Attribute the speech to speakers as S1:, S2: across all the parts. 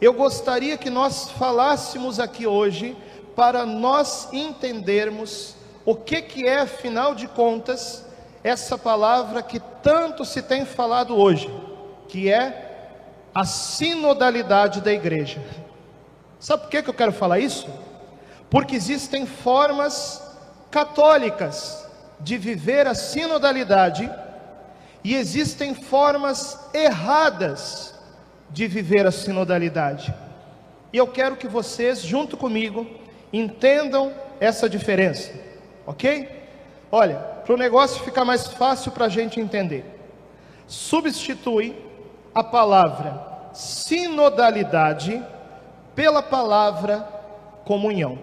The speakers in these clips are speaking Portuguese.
S1: eu gostaria que nós falássemos aqui hoje para nós entendermos o que que é, afinal de contas, essa palavra que tanto se tem falado hoje, que é a sinodalidade da igreja. Sabe por que, que eu quero falar isso? Porque existem formas católicas de viver a sinodalidade e existem formas erradas de viver a sinodalidade. E eu quero que vocês, junto comigo, entendam essa diferença, ok? Olha, para o negócio ficar mais fácil para a gente entender, substitui a palavra sinodalidade pela palavra comunhão.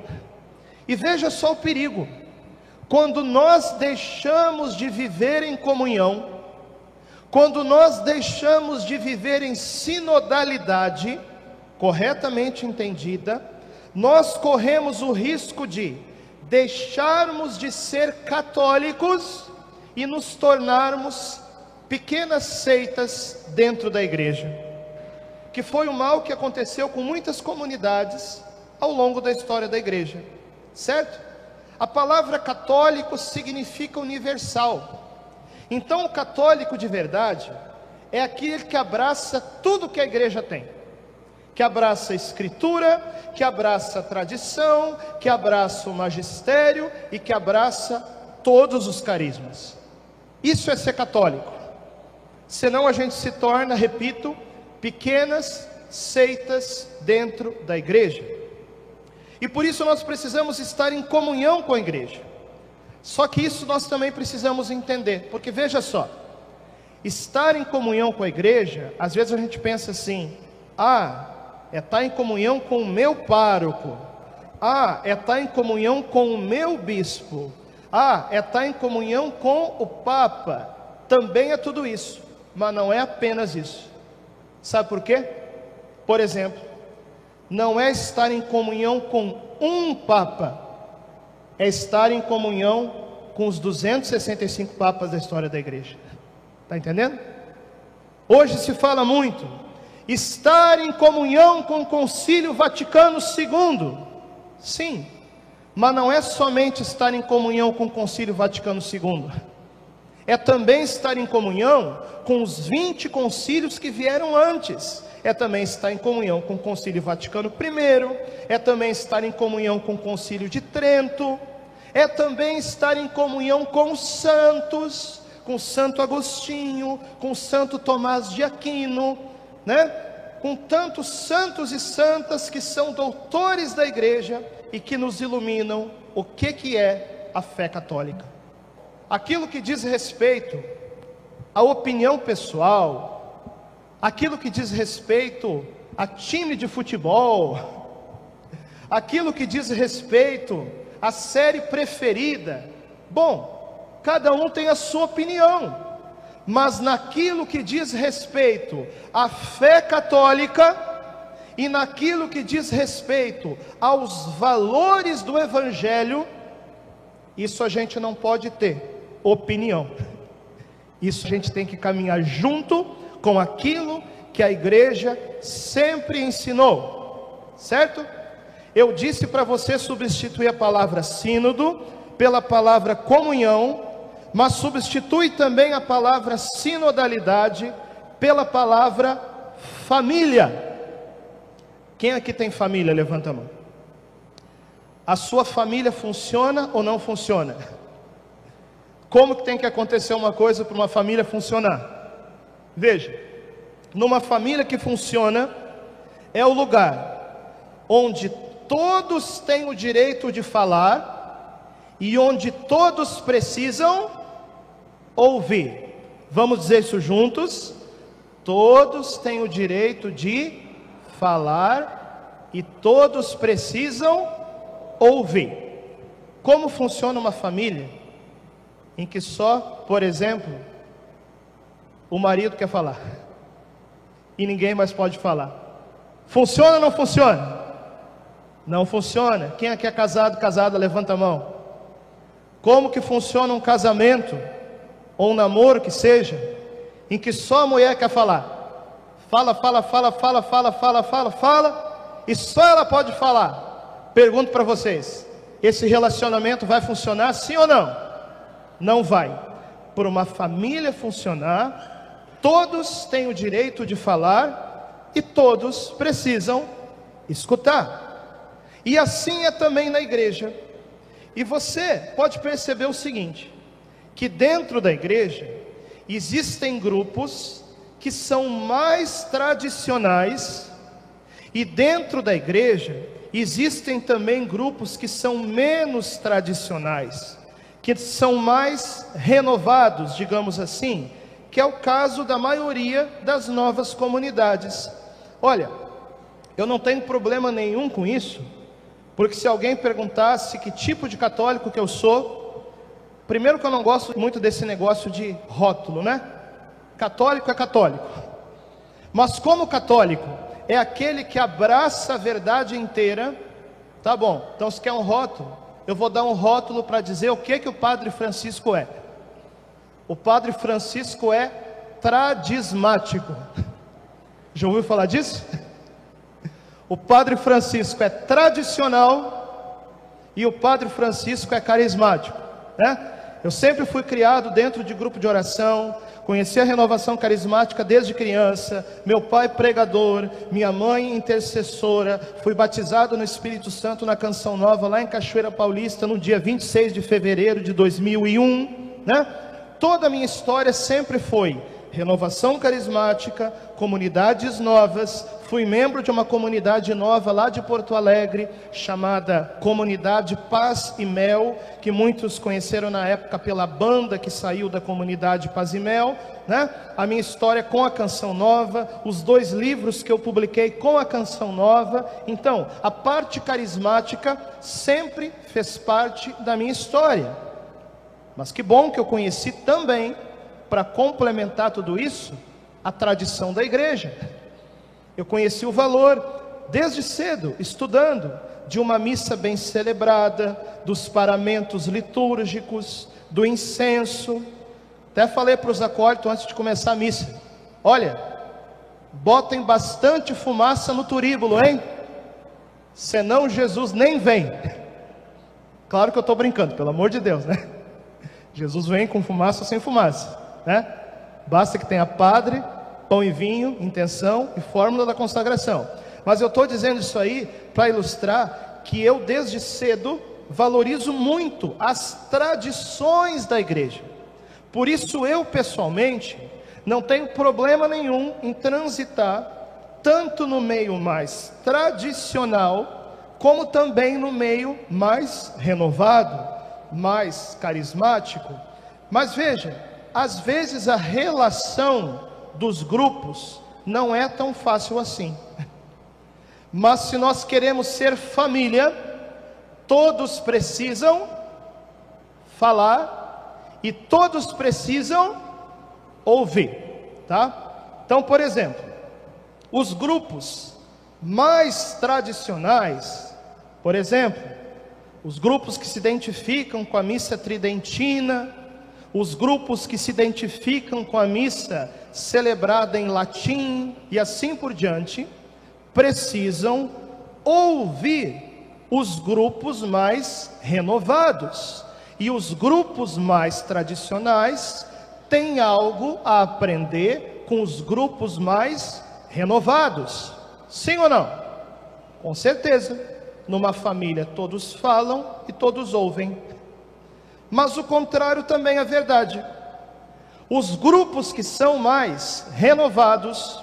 S1: E veja só o perigo. Quando nós deixamos de viver em comunhão, quando nós deixamos de viver em sinodalidade, corretamente entendida, nós corremos o risco de deixarmos de ser católicos e nos tornarmos pequenas seitas dentro da igreja. Que foi o mal que aconteceu com muitas comunidades ao longo da história da igreja, certo? A palavra católico significa universal. Então, o católico de verdade é aquele que abraça tudo que a igreja tem, que abraça a escritura, que abraça a tradição, que abraça o magistério e que abraça todos os carismas. Isso é ser católico. Senão a gente se torna, repito, pequenas seitas dentro da igreja. E por isso nós precisamos estar em comunhão com a igreja. Só que isso nós também precisamos entender, porque veja só, estar em comunhão com a igreja, às vezes a gente pensa assim: ah, é estar em comunhão com o meu pároco, ah, é estar em comunhão com o meu bispo, ah, é estar em comunhão com o Papa, também é tudo isso, mas não é apenas isso. Sabe por quê? Por exemplo, não é estar em comunhão com um Papa, é estar em comunhão com os 265 papas da história da igreja. Está entendendo? Hoje se fala muito, estar em comunhão com o Concílio Vaticano II. Sim, mas não é somente estar em comunhão com o Concílio Vaticano II, é também estar em comunhão com os 20 concílios que vieram antes é também estar em comunhão com o Concílio Vaticano I, é também estar em comunhão com o Concílio de Trento, é também estar em comunhão com os santos, com Santo Agostinho, com Santo Tomás de Aquino, né? Com tantos santos e santas que são doutores da igreja e que nos iluminam o que que é a fé católica. Aquilo que diz respeito à opinião pessoal, aquilo que diz respeito a time de futebol, aquilo que diz respeito à série preferida. Bom, cada um tem a sua opinião, mas naquilo que diz respeito à fé católica e naquilo que diz respeito aos valores do Evangelho, isso a gente não pode ter opinião. Isso a gente tem que caminhar junto com aquilo que a igreja sempre ensinou, certo? Eu disse para você substituir a palavra sínodo pela palavra comunhão, mas substitui também a palavra sinodalidade pela palavra família. Quem aqui tem família? Levanta a mão. A sua família funciona ou não funciona? Como que tem que acontecer uma coisa para uma família funcionar? Veja, numa família que funciona, é o lugar onde todos têm o direito de falar e onde todos precisam ouvir. Vamos dizer isso juntos? Todos têm o direito de falar e todos precisam ouvir. Como funciona uma família em que só, por exemplo, o marido quer falar. E ninguém mais pode falar. Funciona ou não funciona? Não funciona. Quem aqui é casado, casada, levanta a mão. Como que funciona um casamento ou um namoro que seja, em que só a mulher quer falar? Fala, fala, fala, fala, fala, fala, fala, fala, e só ela pode falar. Pergunto para vocês: esse relacionamento vai funcionar sim ou não? Não vai. Por uma família funcionar, todos têm o direito de falar e todos precisam escutar. E assim é também na igreja. E você pode perceber o seguinte: que dentro da igreja existem grupos que são mais tradicionais, e dentro da igreja existem também grupos que são menos tradicionais, que são mais renovados, digamos assim, que é o caso da maioria das novas comunidades. Olha, eu não tenho problema nenhum com isso, porque se alguém perguntasse que tipo de católico que eu sou, primeiro que eu não gosto muito desse negócio de rótulo, né? Católico é católico. Mas como católico é aquele que abraça a verdade inteira, tá bom. Então se quer um rótulo, eu vou dar um rótulo para dizer o que que o Padre Francisco é. O Padre Francisco é tradismático. Já ouviu falar disso? O Padre Francisco é tradicional e o Padre Francisco é carismático, né? Eu sempre fui criado dentro de grupo de oração, conheci a renovação carismática desde criança. Meu pai pregador, minha mãe intercessora. Fui batizado no Espírito Santo na Canção Nova lá em Cachoeira Paulista no dia 26 de fevereiro de 2001, né? Toda a minha história sempre foi renovação carismática, comunidades novas. Fui membro de uma comunidade nova lá de Porto Alegre, chamada Comunidade Paz e Mel, que muitos conheceram na época pela banda que saiu da comunidade Paz e Mel. Né? A minha história com a Canção Nova, os dois livros que eu publiquei com a Canção Nova. Então, a parte carismática sempre fez parte da minha história. Mas que bom que eu conheci também para complementar tudo isso, a tradição da igreja. Eu conheci o valor desde cedo, estudando, de uma missa bem celebrada, dos paramentos litúrgicos, do incenso. Até falei para os acólitos antes de começar a missa: olha, botem bastante fumaça no turíbulo, hein? Senão Jesus nem vem. Claro que eu estou brincando, pelo amor de Deus, né? Jesus vem com fumaça ou sem fumaça né? Basta que tenha padre, pão e vinho, intenção e fórmula da consagração. Mas eu estou dizendo isso aí para ilustrar que eu desde cedo valorizo muito as tradições da igreja. Por isso eu pessoalmente não tenho problema nenhum em transitar tanto no meio mais tradicional como também no meio mais renovado, mais carismático. Mas veja, às vezes a relação dos grupos não é tão fácil assim. Mas se nós queremos ser família, todos precisam falar e todos precisam ouvir, tá? Então, por exemplo, os grupos mais tradicionais, por exemplo, os grupos que se identificam com a missa tridentina, os grupos que se identificam com a missa celebrada em latim e assim por diante, precisam ouvir os grupos mais renovados. E os grupos mais tradicionais têm algo a aprender com os grupos mais renovados. Sim ou não? Com certeza. Numa família todos falam e todos ouvem. Mas o contrário também é verdade. Os grupos que são mais renovados,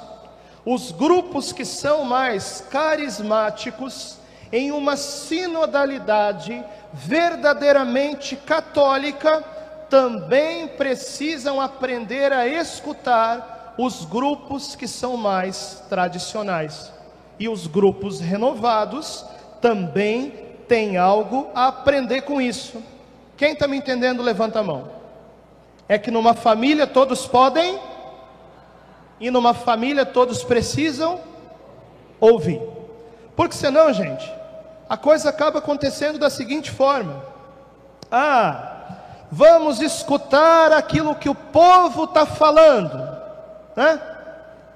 S1: os grupos que são mais carismáticos, em uma sinodalidade verdadeiramente católica, também precisam aprender a escutar os grupos que são mais tradicionais. E os grupos renovados também têm algo a aprender com isso. Quem está me entendendo, levanta a mão. É que numa família todos podem, e numa família todos precisam ouvir. Porque senão, gente, a coisa acaba acontecendo da seguinte forma: ah, vamos escutar aquilo que o povo está falando, né?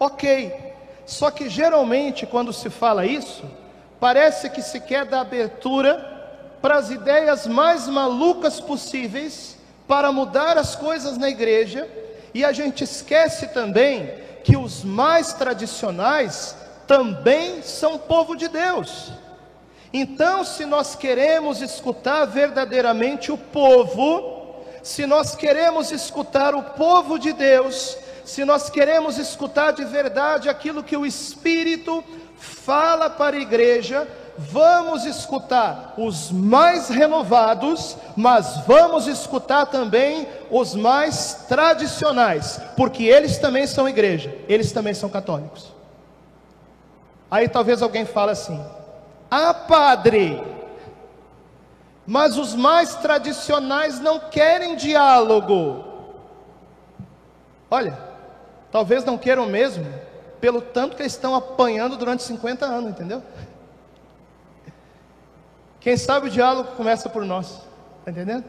S1: Ok, Só que geralmente, quando se fala isso, parece que se quer dar abertura para as ideias mais malucas possíveis para mudar as coisas na igreja, e a gente esquece também que os mais tradicionais também são povo de Deus. Então, se nós queremos escutar verdadeiramente o povo, se nós queremos escutar o povo de Deus, se nós queremos escutar de verdade aquilo que o Espírito fala para a igreja, vamos escutar os mais renovados, mas vamos escutar também os mais tradicionais, porque eles também são igreja, eles também são católicos. Aí talvez alguém fale assim: "Ah, padre, mas os mais tradicionais não querem diálogo". Olha, talvez não queiram mesmo, pelo tanto que eles estão apanhando durante 50 anos, entendeu? Quem sabe o diálogo começa por nós, está entendendo?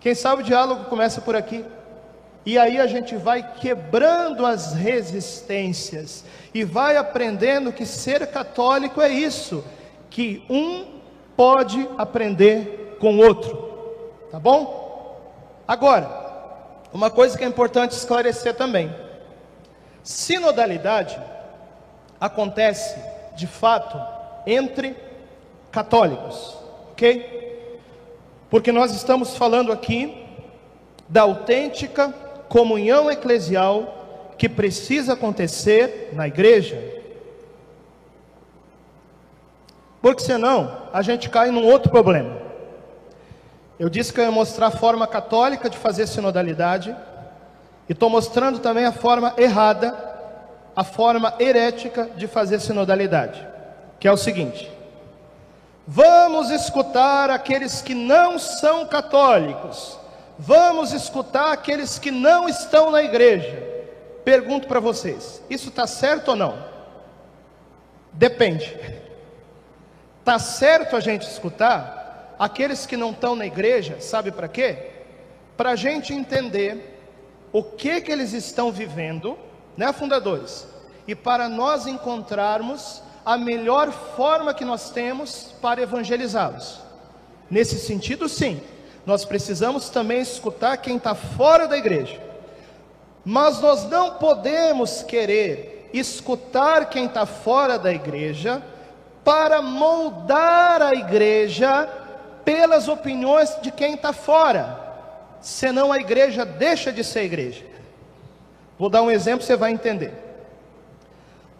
S1: Quem sabe o diálogo começa por aqui. E aí a gente vai quebrando as resistências e vai aprendendo que ser católico é isso, que um pode aprender com o outro. Tá bom? Agora, uma coisa que é importante esclarecer também. Sinodalidade acontece, de fato, entre católicos, ok? Porque nós estamos falando aqui da autêntica comunhão eclesial que precisa acontecer na igreja. Porque senão a gente cai num outro problema. Eu disse que eu ia mostrar a forma católica de fazer sinodalidade, e estou mostrando também a forma errada, a forma herética de fazer sinodalidade, que é o seguinte: Vamos escutar aqueles que não são católicos. Vamos escutar aqueles que não estão na igreja. Pergunto para vocês: isso está certo ou não? Depende. Está certo a gente escutar aqueles que não estão na igreja, sabe para quê? Para a gente entender o que que eles estão vivendo, né, fundadores? E para nós encontrarmos a melhor forma que nós temos para evangelizá-los. Nesse sentido, sim, nós precisamos também escutar quem está fora da igreja, mas nós não podemos querer escutar quem está fora da igreja para moldar a igreja pelas opiniões de quem está fora, senão a igreja deixa de ser igreja. Vou dar um exemplo, você vai entender.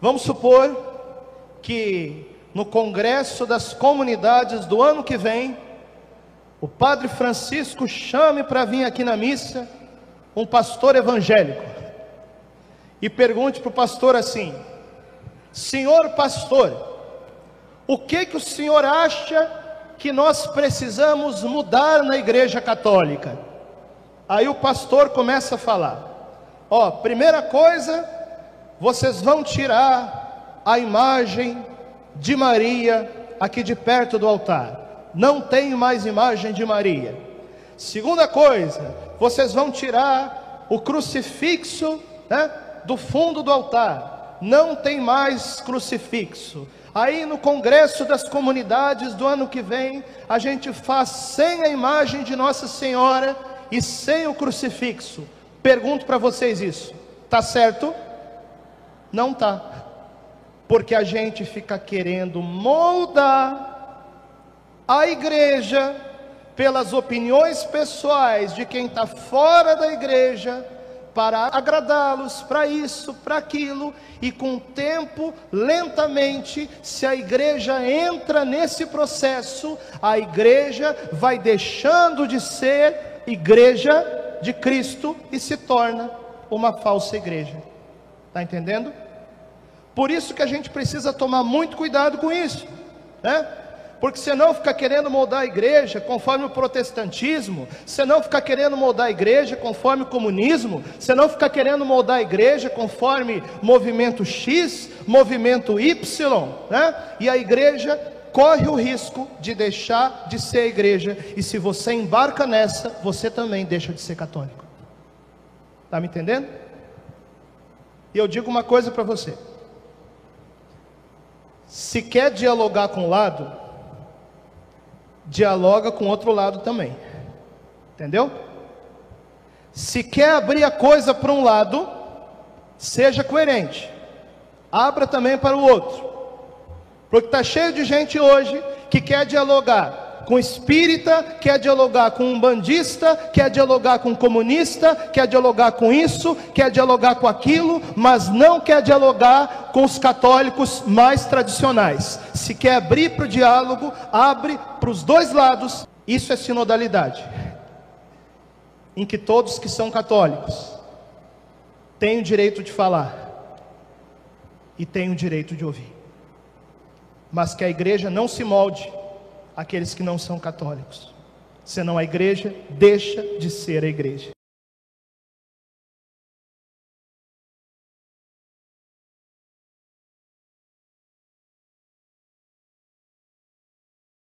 S1: Vamos supor que no Congresso das Comunidades do ano que vem, o Padre Francisco chame para vir aqui na missa um pastor evangélico e pergunte para o pastor assim: Senhor pastor, o que que o senhor acha que nós precisamos mudar na Igreja Católica? Aí o pastor começa a falar: Ó, primeira coisa, vocês vão tirar a imagem de Maria aqui de perto do altar. Não tem mais imagem de Maria. Segunda coisa, vocês vão tirar o crucifixo né, do fundo do altar. Não tem mais crucifixo. Aí no congresso das comunidades do ano que vem, a gente faz sem a imagem de Nossa Senhora e sem o crucifixo. Pergunto para vocês isso. Tá certo? Não tá porque a gente fica querendo moldar a igreja pelas opiniões pessoais de quem está fora da igreja, para agradá-los, para isso, para aquilo, e com o tempo, lentamente, se a igreja entra nesse processo, a igreja vai deixando de ser igreja de Cristo e se torna uma falsa igreja. Está entendendo? Por isso que a gente precisa tomar muito cuidado com isso, né? Porque senão fica querendo moldar a igreja conforme o protestantismo, senão fica querendo moldar a igreja conforme o comunismo, senão fica querendo moldar a igreja conforme movimento X, movimento Y, né? E a igreja corre o risco de deixar de ser a igreja, e se você embarca nessa, você também deixa de ser católico. Está me entendendo? E eu digo uma coisa para você: se quer dialogar com um lado, dialoga com outro lado também. Entendeu? Se quer abrir a coisa para um lado, seja coerente. Abra também para o outro. Porque está cheio de gente hoje que quer dialogar com espírita, quer dialogar com um bandista, quer dialogar com um comunista, quer dialogar com isso, quer dialogar com aquilo, mas não quer dialogar com os católicos mais tradicionais. Se quer abrir para o diálogo, abre para os dois lados. Isso é sinodalidade. Em que todos que são católicos têm o direito de falar e têm o direito de ouvir. Mas que a igreja não se molde aqueles que não são católicos. Senão a igreja deixa de ser a igreja.